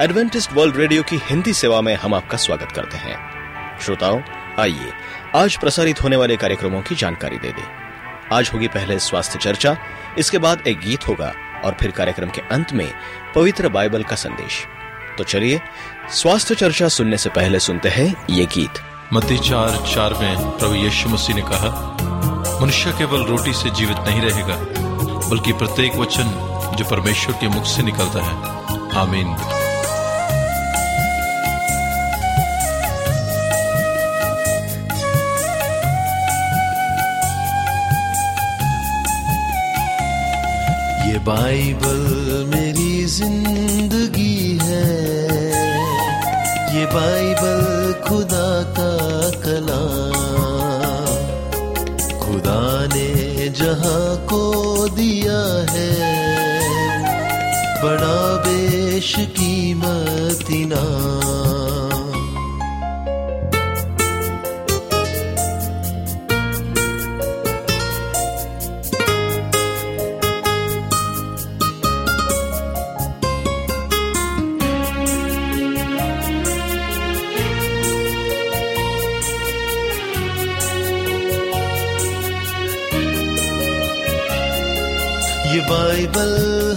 Adventist world radio की हिंदी सेवा में हम आपका स्वागत करते हैं। श्रोताओं, आइए, आज प्रसारित होने वाले कार्यक्रमों की जानकारी दे दें। आज होगी पहले स्वास्थ्य चर्चा, इसके बाद एक गीत होगा और फिर कार्यक्रम के अंत में पवित्र बाइबल का संदेश। तो चलिए, स्वास्थ्य चर्चा सुनने से पहले सुनते हैं ये गीत। मत्ती चार चार में प्रभु यीशु मसीह ने कहा, मनुष्य केवल रोटी से जीवित नहीं रहेगा, बल्कि प्रत्येक वचन जो परमेश्वर के मुख से निकलता है। आमीन। ये बाइबल मेरी ज़िंदगी है। ये बाइबल खुदा का कलाम। खुदा ने जहाँ को दिया है, बड़ा बेश कीमत इनाम ये बाइबल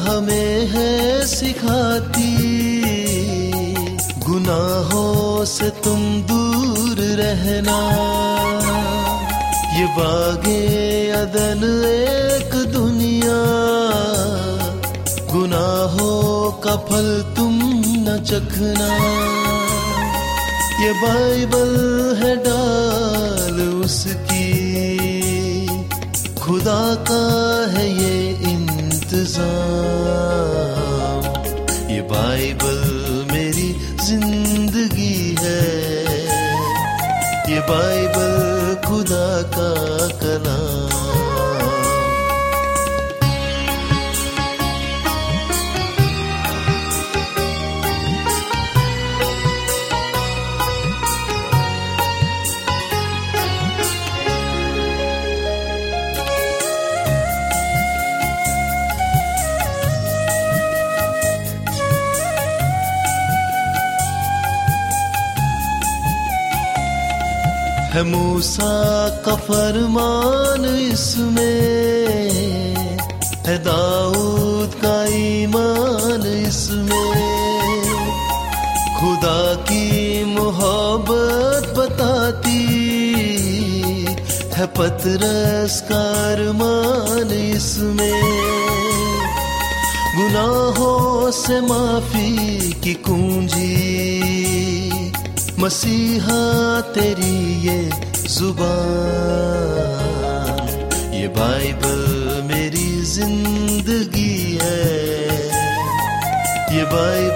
हमें है सिखाती। गुनाहों से तुम दूर रहना। ये बागे अदन एक दुनिया। गुनाहों का फल तुम न चखना। ये बाइबल है डाल उसकी। खुदा का है ये इंतज़ाम। ये बाइबल मेरी ज़िंदगी है। ये बाइबल खुदा का कलाम। मूसा का फरमान इसमें। है दाऊद का ईमान इसमें। खुदा की मोहब्बत बताती। है पतरस का अरमान इसमें। गुनाहों से माफ़ी की कुंजी मसीहा तेरी ये ज़ुबान ये बाइबल मेरी ज़िंदगी है। ये बाइबल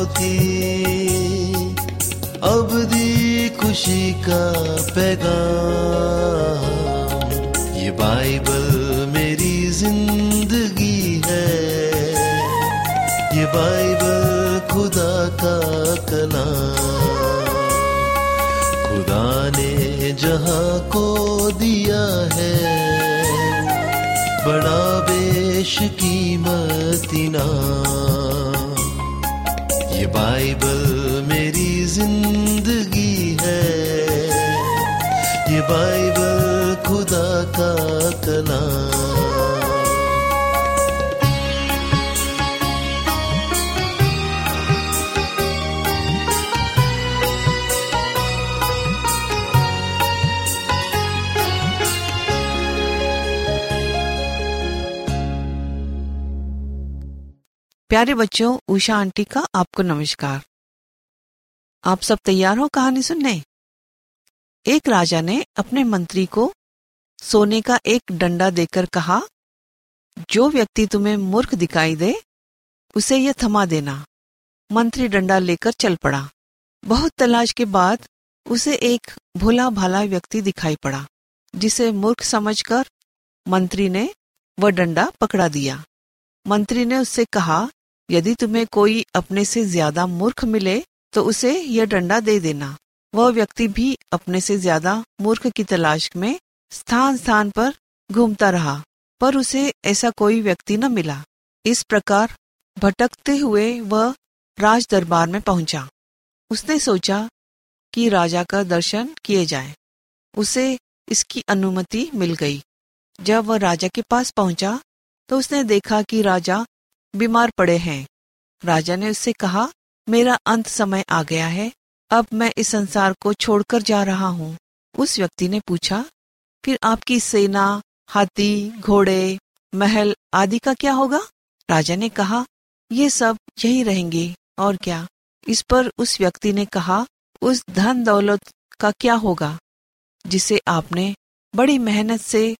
ज्योति अबदी खुशी का पैगाम। ये बाइबल मेरी ज़िंदगी है। ये बाइबल खुदा का कलाम। खुदा ने जहाँ को दिया है, बड़ा बेश खुशकीमती नाम। बाइबल मेरी ज़िंदगी है। ये बाइबल खुदा का कलाम। प्यारे बच्चों, उषा आंटी का आपको नमस्कार। आप सब तैयार हो कहानी सुनने? एक राजा ने अपने मंत्री को सोने का एक डंडा देकर कहा, जो व्यक्ति तुम्हें मूर्ख दिखाई दे, उसे यह थमा देना। मंत्री डंडा लेकर चल पड़ा। बहुत तलाश के बाद उसे एक भोला भाला व्यक्ति दिखाई पड़ा, जिसे मूर्ख समझकर मंत्री ने वह डंडा पकड़ा दिया। मंत्री ने उससे कहा यदि तुम्हें कोई अपने से ज़्यादा मूर्ख मिले तो उसे यह डंडा दे देना। वह व्यक्ति भी अपने से ज़्यादा मूर्ख की तलाश में स्थान स्थान पर घूमता रहा, पर उसे ऐसा कोई व्यक्ति न मिला। इस प्रकार भटकते हुए वह राज दरबार में पहुँचा। उसने सोचा कि राजा का दर्शन किए जाए। उसे इसकी अनुमति मिल गई। जब वह राजा के पास पहुँचा तो उसने देखा कि राजा बीमार पड़े हैं। राजा ने उससे कहा, मेरा अंत समय आ गया है, अब मैं इस संसार को छोड़कर जा रहा हूँ। उस व्यक्ति ने पूछा, फिर आपकी सेना, हाथी, घोड़े, महल आदि का क्या होगा? राजा ने कहा, ये सब यही रहेंगे, और क्या? इस पर उस व्यक्ति ने कहा, उस धन दौलत का क्या होगा, जिसे आपने बड़ी मेहनत से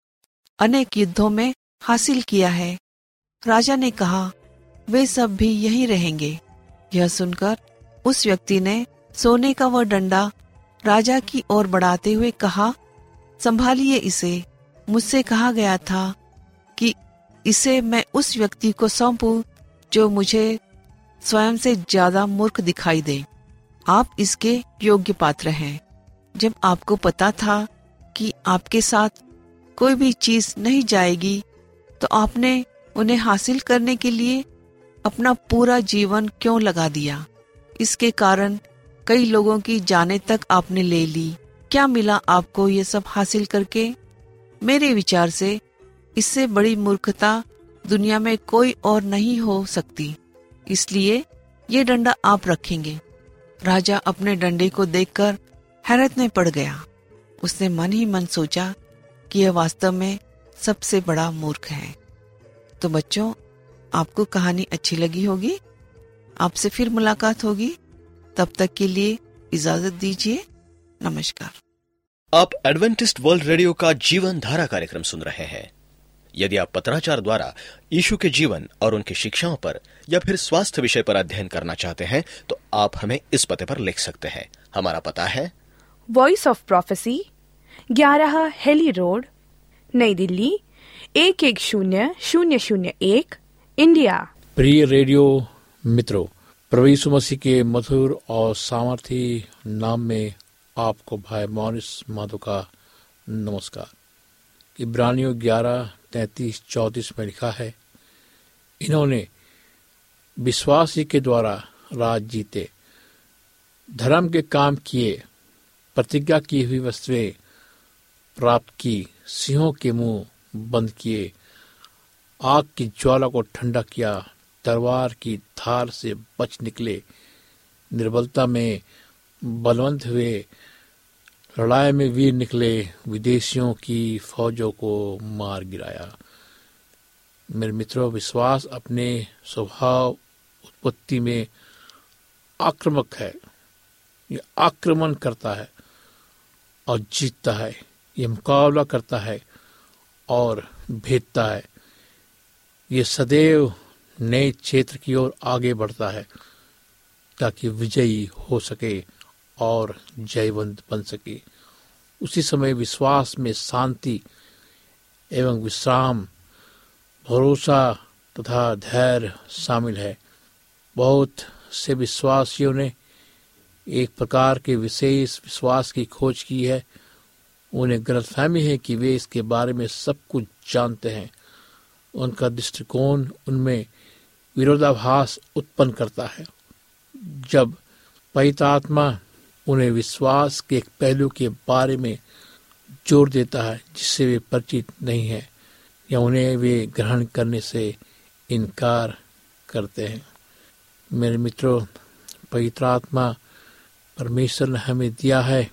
अनेक युद्धों में हासिल किया है? राजा ने कहा वे सब भी यही रहेंगे। यह सुनकर उस व्यक्ति ने सोने का वह डंडा राजा की ओर बढ़ाते हुए कहा, संभालिए इसे। मुझसे कहा गया था कि इसे मैं उस व्यक्ति को सौंपू जो मुझे स्वयं से ज़्यादा मूर्ख दिखाई दे। आप इसके योग्य पात्र हैं। जब आपको पता था कि आपके साथ कोई भी चीज़ नहीं जाएगी तो आपने उन्हें हासिल करने के लिए अपना पूरा जीवन क्यों लगा दिया? इसके कारण कई लोगों की जाने तक आपने ले ली। क्या मिला आपको ये सब हासिल करके? मेरे विचार से इससे बड़ी मूर्खता दुनिया में कोई और नहीं हो सकती। इसलिए ये डंडा आप रखेंगे। राजा अपने डंडे को देखकर हैरत में पड़ गया। उसने मन ही मन सोचा कि यह वास्तव में सबसे बड़ा मूर्ख है। तो बच्चों आपको कहानी अच्छी लगी होगी आपसे फिर मुलाकात होगी। तब तक के लिए इजाज़त दीजिए। नमस्कार। आप एडवेंटिस्ट वर्ल्ड रेडियो का जीवन धारा कार्यक्रम सुन रहे हैं। यदि आप पत्राचार द्वारा यीशु के जीवन और उनकी शिक्षाओं पर या फिर स्वास्थ्य विषय पर अध्ययन करना चाहते हैं तो आप हमें इस पते पर लिख सकते हैं। हमारा पता है। Voice of prophecy Hailey road road नई दिल्ली एक एक शून्य शून्य शून्य एक इंडिया प्रिय रेडियो मित्रों यीशु मसीह के मधुर और सामर्थी नाम में आपको भाई मॉरिस माधो का नमस्कार। इब्रानियों ग्यारह, तैतीस, चौतीस में लिखा है, इन्होंने विश्वास ही के द्वारा राज जीते, धर्म के काम किए, प्रतिज्ञा की हुई वस्तुएँ प्राप्त की, सिंहों के मुँह बंद किए आग की ज्वाला को ठंडा किया, तलवार की धार से बच निकले। निर्बलता में बलवंत हुए, लड़ाई में वीर निकले, विदेशियों की फौजों को मार गिराया। मेरे मित्रों, विश्वास अपने स्वभाव उत्पत्ति में आक्रामक है। ये आक्रमण करता है और जीतता है। ये मुकाबला करता है और भेदता है। ये सदैव नए क्षेत्र की ओर आगे बढ़ता है, ताकि विजयी हो सके और जयवंत बन सके। उसी समय विश्वास में शांति एवं विश्राम, भरोसा तथा धैर्य शामिल है। बहुत से विश्वासियों ने एक प्रकार के विशेष विश्वास की खोज की है। उन्हें गलतफहमी है कि वे इसके बारे में सब कुछ जानते हैं। उनका दृष्टिकोण उनमें विरोधाभास उत्पन्न करता है। जब पवित्र आत्मा उन्हें विश्वास के एक पहलू के बारे में ज़ोर देता है, जिससे वे परिचित नहीं है, या उन्हें वे ग्रहण करने से इनकार करते हैं। मेरे मित्रों पवित्र आत्मा परमेश्वर ने हमें दिया है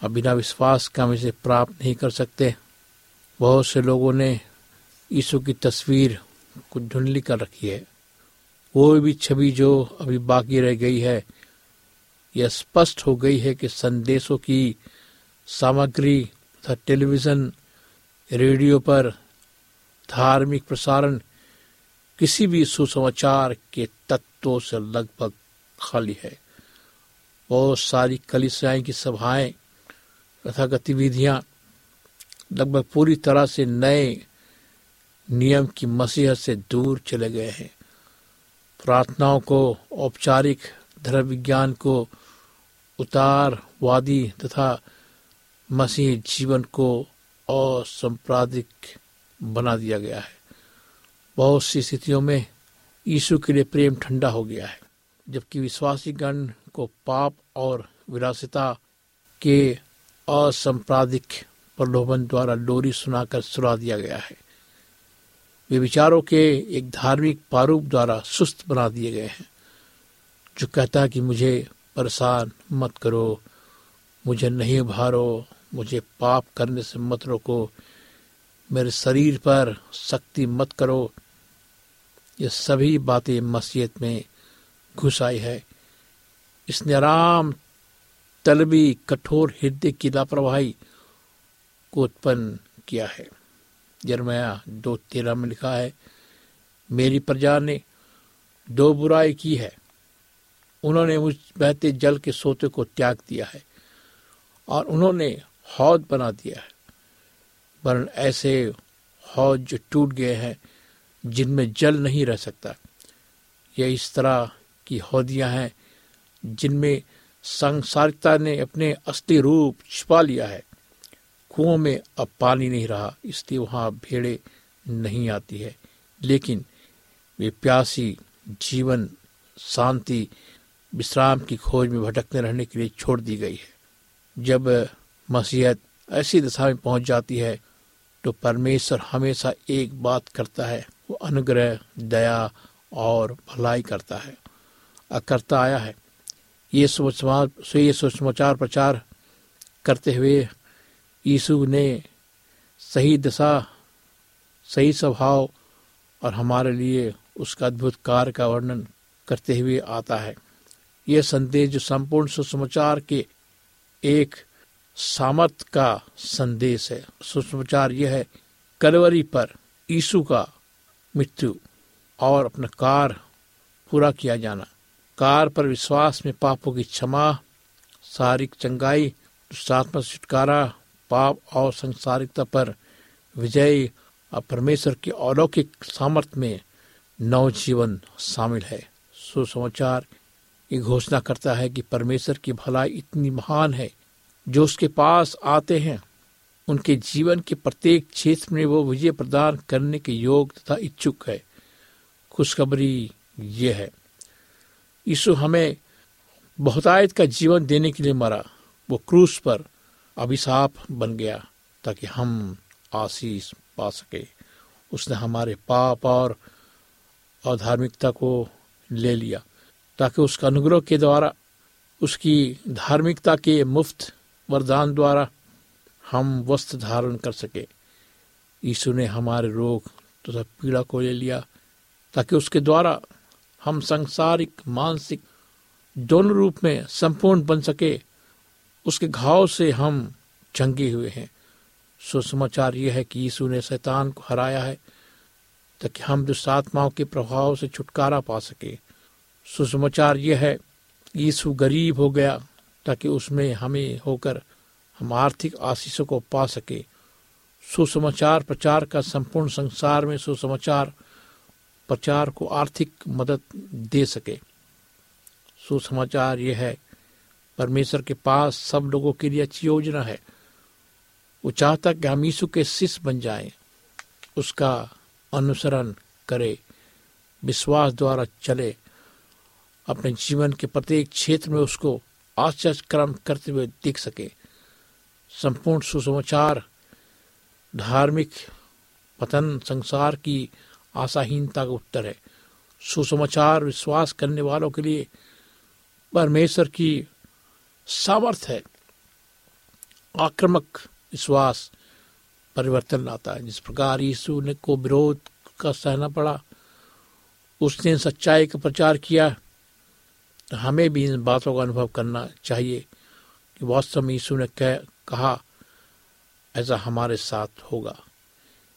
अब बिना विश्वास का हम इसे प्राप्त नहीं कर सकते। बहुत से लोगों ने यीशु की तस्वीर को धुंधली कर रखी है। वो भी छवि जो अभी बाकी रह गई है, यह स्पष्ट हो गई है कि संदेशों की सामग्री तथा टेलीविज़न, रेडियो पर धार्मिक प्रसारण, किसी भी सुसमाचार के तत्वों से लगभग खाली है। बहुत सारी कलिसियाएँ की सभाएँ, तथा गतिविधियाँ लगभग पूरी तरह से नए नियम की मसीहत से दूर चले गए हैं। प्रार्थनाओं को, औपचारिक धर्म विज्ञान को, उतारवादी तथा मसीह जीवन को असंप्रादिक बना दिया गया है। बहुत सी स्थितियों में यीशु के लिए प्रेम ठंडा हो गया है, जबकि विश्वासी गण को पाप और विरासता के असंप्रादिक प्रलोभन द्वारा डोरी सुनाकर सुना दिया गया है। वे विचारों के एक धार्मिक प्रारूप द्वारा सुस्त बना दिए गए हैं। जो कहता है कि मुझे परेशान मत करो, मुझे नहीं उभारो, मुझे पाप करने से मत रोको, मेरे शरीर पर शक्ति मत करो। ये सभी बातें मसीहत में घुस आई है। इसने आराम, तलबी, कठोर हृदय की लापरवाही को उत्पन्न किया है। जरमया दो तेरह में लिखा है, मेरी प्रजा ने दो बुराई की है। उन्होंने उस बहते जल के सोते को त्याग दिया है और उन्होंने हौद बना दिया है। वरन ऐसे हौद जो टूट गए हैं, जिनमें जल नहीं रह सकता। यह इस तरह की हौदियाँ हैं, जिनमें संसारिकता ने अपने असली रूप छिपा लिया है। कुओं में अब पानी नहीं रहा, इसलिए वहाँ भेड़े नहीं आती है। लेकिन वे प्यासी, जीवन, शांति, विश्राम की खोज में भटकने रहने के लिए छोड़ दी गई है। जब मसीहत ऐसी दशा में पहुँच जाती है तो परमेश्वर हमेशा एक बात करता है, वो अनुग्रह, दया और भलाई करता है। करता आया है। ये सुसमाचार ये प्रचार करते हुए यीशु ने सही दशा, सही स्वभाव और हमारे लिए उसका अद्भुत कार्य का वर्णन करते हुए आता है। यह संदेश जो संपूर्ण सुसमाचार के एक सामर्थ का संदेश है। सुसमाचार यह है, कलवरी पर यीशु का मृत्यु और अपना कार पूरा किया जाना। कार पर विश्वास में पापों की क्षमा, शारीरिक चंगाई, दुष्टात्मा छुटकारा पाप और संसारिकता पर विजय और परमेश्वर के अलौकिक सामर्थ्य में नव जीवन शामिल है। सुसमाचार ये घोषणा करता है कि परमेश्वर की भलाई इतनी महान है, जो उसके पास आते हैं। उनके जीवन के प्रत्येक क्षेत्र में वो विजय प्रदान करने के योग तथा इच्छुक है। खुशखबरी ये है, यीशु हमें बहुतायत का जीवन देने के लिए मरा। वो क्रूस पर अभिशाप बन गया ताकि हम आशीष पा सके। उसने हमारे पाप और अधार्मिकता को ले लिया ताकि उसका अनुग्रह के द्वारा, उसकी धार्मिकता के मुफ़्त वरदान द्वारा हम वस्त्र धारण कर सके। यीशु ने हमारे रोग तथा तो पीड़ा को ले लिया ताकि उसके द्वारा हम संसारिक, मानसिक दोनों रूप में संपूर्ण बन सके। उसके घाव से हम जंगे हुए हैं। सुसमाचार यह है कि यीशु ने शैतान को हराया है, ताकि हम दुष्टात्माओं के प्रभाव से छुटकारा पा सके। सुसमाचार यह है यीशु गरीब हो गया, ताकि उसमें हमें होकर हम आर्थिक आशीषों को पा सके। सुसमाचार प्रचार का संपूर्ण संसार में सुसमाचार प्रचार को आर्थिक मदद दे सके। सुसमाचार यह है परमेश्वर के पास सब लोगों के लिए अच्छी योजना है। वो चाहता कि हम यीशु के शिष्य बन जाएँ, उसका अनुसरण करे, विश्वास द्वारा चले, अपने जीवन के प्रत्येक क्षेत्र में उसको आश्चर्य कर्म करते हुए दिख सके। संपूर्ण सुसमाचार, धार्मिक पतन संसार की आशाहीनता का उत्तर है। सुसमाचार, विश्वास करने वालों के लिए परमेश्वर की सामर्थ है। आक्रमक विश्वास परिवर्तन लाता है। जिस प्रकार यीशु ने को विरोध का सहना पड़ा उसने सच्चाई का प्रचार किया तो हमें भी इन बातों का अनुभव करना चाहिए कि वास्तव में यीशु ने कह, कहा ऐसा हमारे साथ होगा।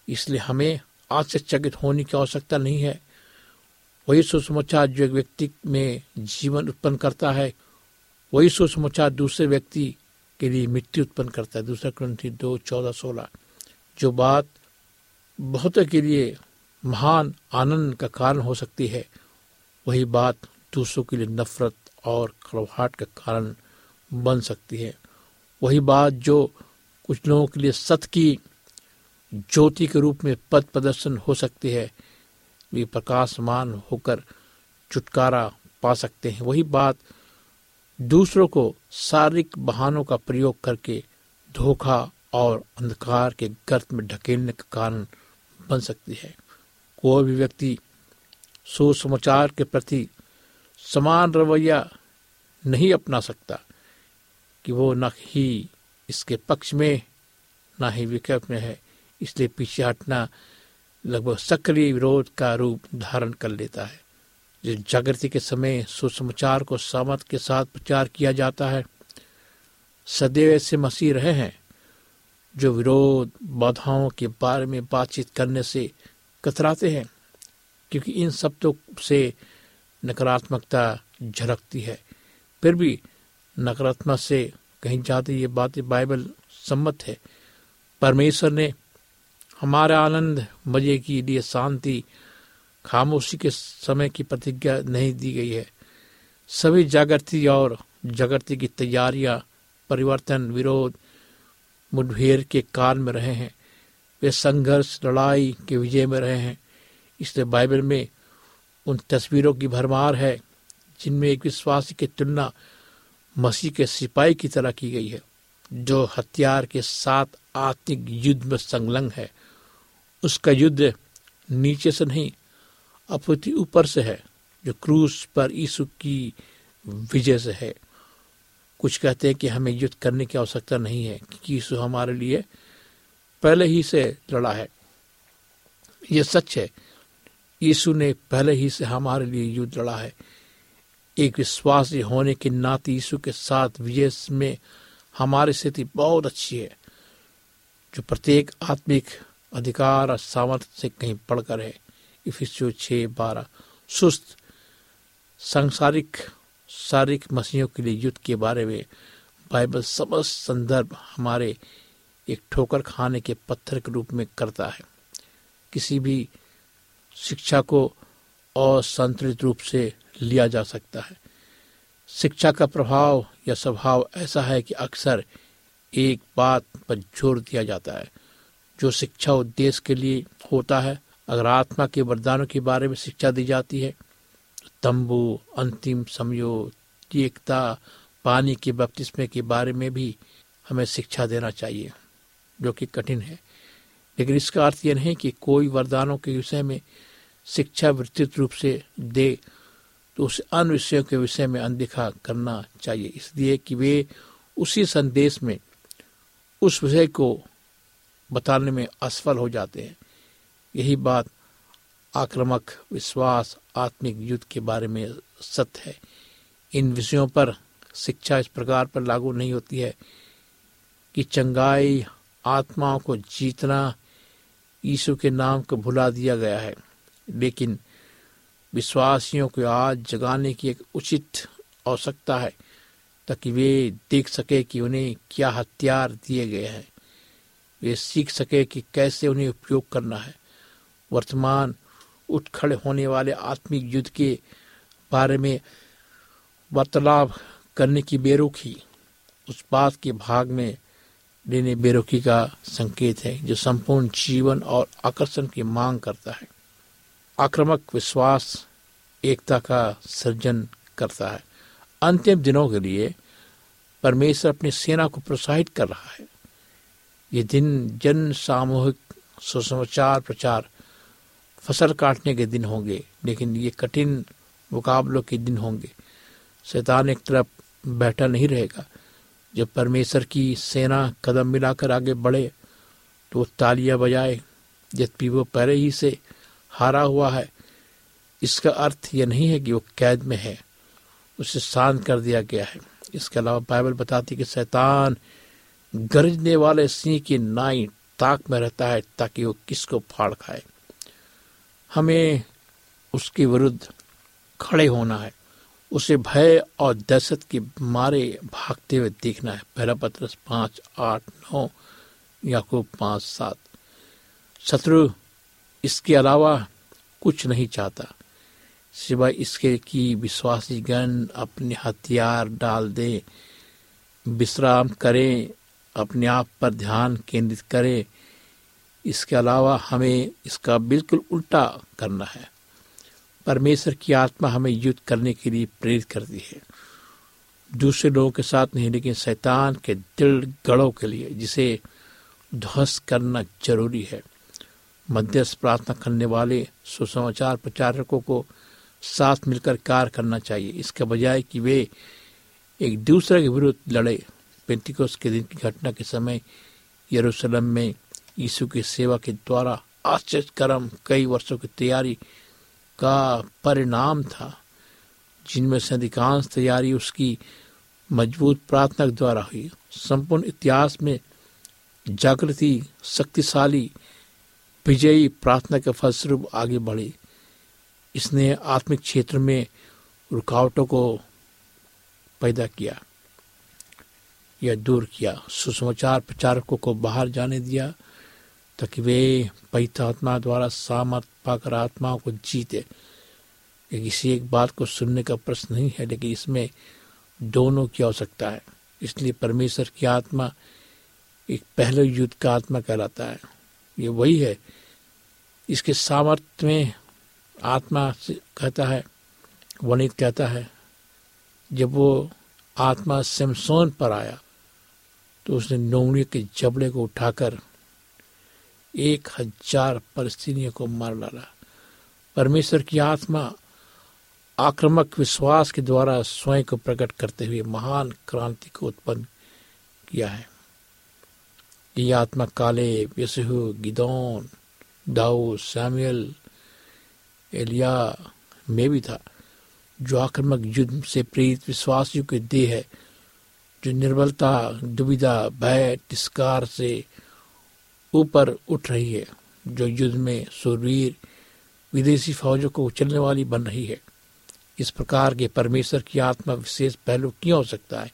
इसलिए हमें आश्चर्यचकित होने की आवश्यकता नहीं है। वही सुसमाचार जो एक व्यक्ति में जीवन उत्पन्न करता है वही सुसमाचार दूसरे व्यक्ति के लिए मृत्यु उत्पन्न करता है। दूसरा ग्रंथी दो, चौदह, सोलह। जो बात बहुतों के लिए महान आनंद का कारण हो सकती है, वही बात दूसरों के लिए नफरत और कड़वाहट का कारण बन सकती है। वही बात जो कुछ लोगों के लिए सत्य की ज्योति के रूप में पद प्रदर्शन हो सकती है, वे प्रकाशमान होकर छुटकारा पा सकते हैं। वही बात दूसरों को शारीरिक बहानों का प्रयोग करके धोखा और अंधकार के गर्त में ढकेलने का कारण बन सकती है। कोई भी व्यक्ति सुसमाचार के प्रति समान रवैया नहीं अपना सकता कि वो न ही इसके पक्ष में, न ही विकल्प में है, इसलिए पीछे हटना लगभग सक्रिय विरोध का रूप धारण कर लेता है। जागृति के समय सुसमाचार को सामत के साथ प्रचार किया जाता है, सदैव ऐसे मसीह रहे हैं, जो विरोध, बाधाओं के बारे में बातचीत करने से कतराते हैं, क्योंकि इन शब्दों से नकारात्मकता झलकती है। फिर भी नकारात्मक से कहीं जाते ये बातें बाइबल सम्मत है। परमेश्वर ने हमारा आनंद मज़े के लिए शांति खामोशी के समय की प्रतिज्ञा नहीं दी गई है। सभी जागृति और जागृति की तैयारियाँ परिवर्तन, विरोध, मुठभेड़ के काल में रहे हैं। वे संघर्ष, लड़ाई के विजय में रहे हैं। इसलिए बाइबल में उन तस्वीरों की भरमार है, जिनमें एक विश्वासी की तुलना मसीह के सिपाही की तरह की गई है, जो हथियार के साथ आत्मिक युद्ध में संलग्न है। उसका युद्ध नीचे से नहीं अपितु ऊपर से है, जो क्रूस पर यीशु की विजय से है। कुछ कहते हैं कि हमें युद्ध करने की आवश्यकता नहीं है, क्योंकि यीशु हमारे लिए पहले ही से लड़ा है। यह सच है, यीशु ने पहले ही से हमारे लिए युद्ध लड़ा है। एक विश्वासी होने के नाते यीशु के साथ विजय में हमारी स्थिति बहुत अच्छी है, जो प्रत्येक आत्मिक अधिकार और सामर्थ्य से कहीं पढ़कर है। इफिसियो छ बारह। सुस्त, सांसारिक शारीरिक मसीहों के लिए युद्ध के बारे में बाइबल समस्त संदर्भ हमारे एक ठोकर खाने के पत्थर के रूप में करता है। किसी भी शिक्षा को असंतुलित रूप से लिया जा सकता है। शिक्षा का प्रभाव या स्वभाव ऐसा है कि अक्सर एक बात पर ज़ोर दिया जाता है, जो शिक्षा उद्देश्य के लिए होता है अगर आत्मा के वरदानों के बारे में शिक्षा दी जाती है तो तंबू, अंतिम समयोग एकता, पानी के बपतिस्मे के बारे में भी हमें शिक्षा देना चाहिए, जो कि कठिन है। लेकिन इसका अर्थ यह नहीं कि कोई वरदानों के विषय में शिक्षा विस्तृत रूप से दे तो उसे अन्य विषयों के विषय में अनदेखा करना चाहिए। इसलिए कि वे उसी संदेश में उस विषय को बताने में असफल हो जाते हैं। यही बात आक्रामक विश्वास, आत्मिक युद्ध के बारे में सत्य है। इन विषयों पर शिक्षा इस प्रकार पर लागू नहीं होती है कि चंगाई आत्माओं को जीतना यीशु के नाम को भुला दिया गया है। लेकिन विश्वासियों को आज जगाने की एक उचित आवश्यकता है ताकि वे देख सके कि उन्हें क्या हथियार दिए गए हैं। वे सीख सके कि कैसे उन्हें उपयोग करना है। वर्तमान उठ खड़े होने वाले आत्मिक युद्ध के बारे में वार्तालाप करने की बेरुखी उस बात के भाग में लेने बेरुखी का संकेत है, जो संपूर्ण जीवन और आकर्षण की मांग करता है। आक्रामक विश्वास, एकता का सृजन करता है। अंतिम दिनों के लिए परमेश्वर अपनी सेना को प्रोत्साहित कर रहा है। ये दिन जन सामूहिक सुसमाचार प्रचार फ़सल काटने के दिन होंगे, लेकिन ये कठिन मुकाबलों के दिन होंगे। शैतान एक तरफ़ बैठा नहीं रहेगा। जब परमेश्वर की सेना कदम मिलाकर आगे बढ़े तो तालियाँ बजाए यद्यपि वो पहले ही से हारा हुआ है, इसका अर्थ यह नहीं है कि वो कैद में है। उसे शांत कर दिया गया है। इसके अलावा बाइबल बताती कि शैतान गरजने वाले सिंह की नाई ताक में रहता है, ताकि वो किसको फाड़ खाए। हमें उसके विरुद्ध खड़े होना है, उसे भय और दहशत के मारे भागते हुए देखना है। पहला पत्र पाँच, आठ, नौ, याकूब पाँच, सात। शत्रु इसके अलावा कुछ नहीं चाहता, सिवाय इसके कि विश्वासी गण अपने हथियार डाल दे, विश्राम करें, अपने आप पर ध्यान केंद्रित करें इसके अलावा हमें इसका बिल्कुल उल्टा करना है। परमेश्वर की आत्मा हमें युद्ध करने के लिए प्रेरित करती है। दूसरे लोगों के साथ नहीं, लेकिन शैतान के दिल गढ़ों के लिए, जिसे ध्वस्त करना ज़रूरी है। मध्यस्थ प्रार्थना करने वाले, सुसमाचार प्रचारकों को साथ मिलकर कार्य करना चाहिए। इसके बजाय कि वे एक दूसरे के विरुद्ध लड़े। पेंटिकोस के दिन की घटना के समय यरूशलेम में यीशु की सेवा के द्वारा आश्चर्य कर्म कई वर्षों की तैयारी का परिणाम था, जिनमें से अधिकांश तैयारी उसकी मज़बूत प्रार्थना के द्वारा हुई। संपूर्ण इतिहास में जागृति, शक्तिशाली, विजयी प्रार्थना के फलस्वरूप आगे बढ़ी। इसने आत्मिक क्षेत्र में रुकावटों को पैदा किया, या दूर किया। सुसमाचार प्रचारकों को बाहर जाने दिया ताकि वे पवित्र आत्मा द्वारा सामर्थ पाकर आत्माओं को जीते। किसी एक बात को सुनने का प्रश्न नहीं है, लेकिन इसमें दोनों की आवश्यकता है। इसलिए परमेश्वर की आत्मा एक पहले युद्ध का आत्मा कहलाता है। ये वही है, इसके सामर्थ्य में आत्मा कहता है वणित कहता है, जब वो आत्मा सिमसोन पर आया तो उसने नोमड़ी के जबड़े को उठाकर एक हज़ार परिस्थितियों को मार डाला। परमेश्वर की आत्मा आक्रामक विश्वास के द्वारा स्वयं को प्रकट करते हुए महान क्रांति को उत्पन्न किया है। ये आत्मा काले, यसहु, गिदौन दाऊ सैमुअल एलिया, में भी था, जो आक्रामक युद्ध से प्रेरित विश्वासियों के देह है, जो निर्बलता, दुविधा, भय, तिस्कार से ऊपर उठ रही है, जो युद्ध में सुरवीर विदेशी फौजों को उछलने वाली बन रही है। इस प्रकार के परमेश्वर की आत्मा विशेष पहलू क्यों हो सकता है?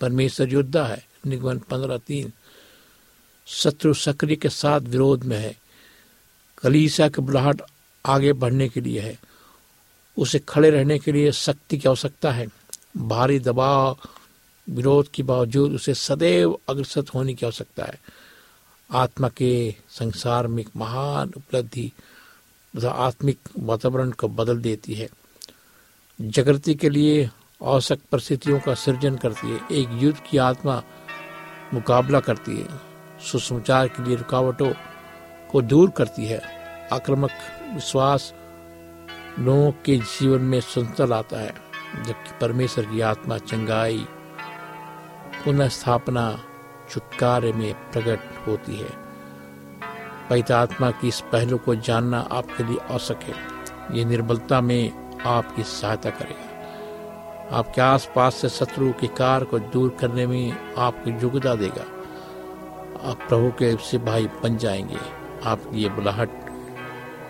परमेश्वर योद्धा है, निगमन पंद्रह तीन। शत्रु सक्रिय के साथ विरोध में है। कलीसा की बुलाहट आगे बढ़ने के लिए है। उसे खड़े रहने के लिए शक्ति की आवश्यकता है। भारी दबाव, विरोध के बावजूद उसे सदैव अग्रसर होने की आवश्यकता है। आत्मा के संसार में एक महान उपलब्धि तथा आत्मिक वातावरण को बदल देती है। जागृति के लिए आवश्यक परिस्थितियों का सृजन करती है। एक युद्ध की आत्मा मुकाबला करती है। सुसमाचार के लिए रुकावटों को दूर करती है। आक्रामक विश्वास लोगों के जीवन में सुंदर लाता है, जबकि परमेश्वर की आत्मा चंगाई पुनः स्थापना छुटकारे में प्रकट होती है। पवित्र आत्मा की इस पहलू को जानना आपके लिए आवश्यक है। ये निर्बलता में आपकी सहायता करेगा। आपके आसपास से शत्रु के कार को दूर करने में आपको योग्यता देगा। आप प्रभु के से भाई बन जाएँगे। आपकी ये बुलाहट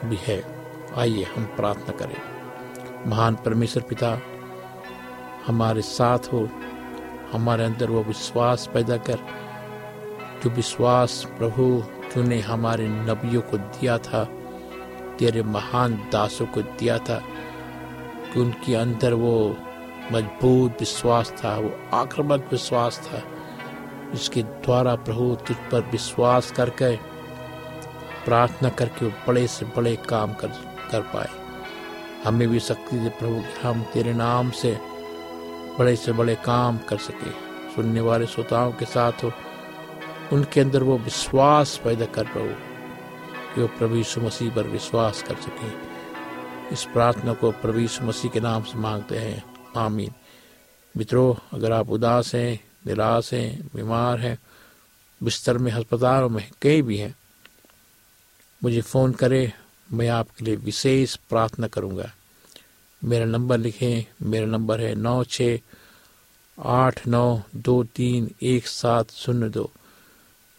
भी है। आइए हम प्रार्थना करें। महान परमेश्वर पिता, हमारे साथ हो। हमारे अंदर वो विश्वास पैदा कर। जो विश्वास प्रभु, तूने हमारे नबियों को दिया था, तेरे महान दासों को दिया था। कि उनके अंदर वो मज़बूत विश्वास था, वो आक्रामक विश्वास था। जिसके द्वारा प्रभु तुझ पर विश्वास करके, प्रार्थना करके वो बड़े से बड़े काम कर कर पाए। हमें भी शक्ति दे प्रभु हम तेरे नाम से बड़े से बड़े काम कर सके। सुनने वाले श्रोताओं के साथ हो उनके अंदर वो विश्वास पैदा कर प्रभु कि वो प्रभु यीशु मसीह पर विश्वास कर सके। इस प्रार्थना को प्रभु यीशु मसीह के नाम से मांगते हैं। आमीन। मित्रों, अगर आप उदास हैं, निराश हैं, बीमार हैं, बिस्तर में, अस्पतालों में, कहीं भी हैं, मुझे फ़ोन करें, मैं आपके लिए विशेष प्रार्थना करूँगा। मेरा नंबर लिखें, मेरा नंबर है नौ छ आठ नौ दो तीन एक सात शून्य दो।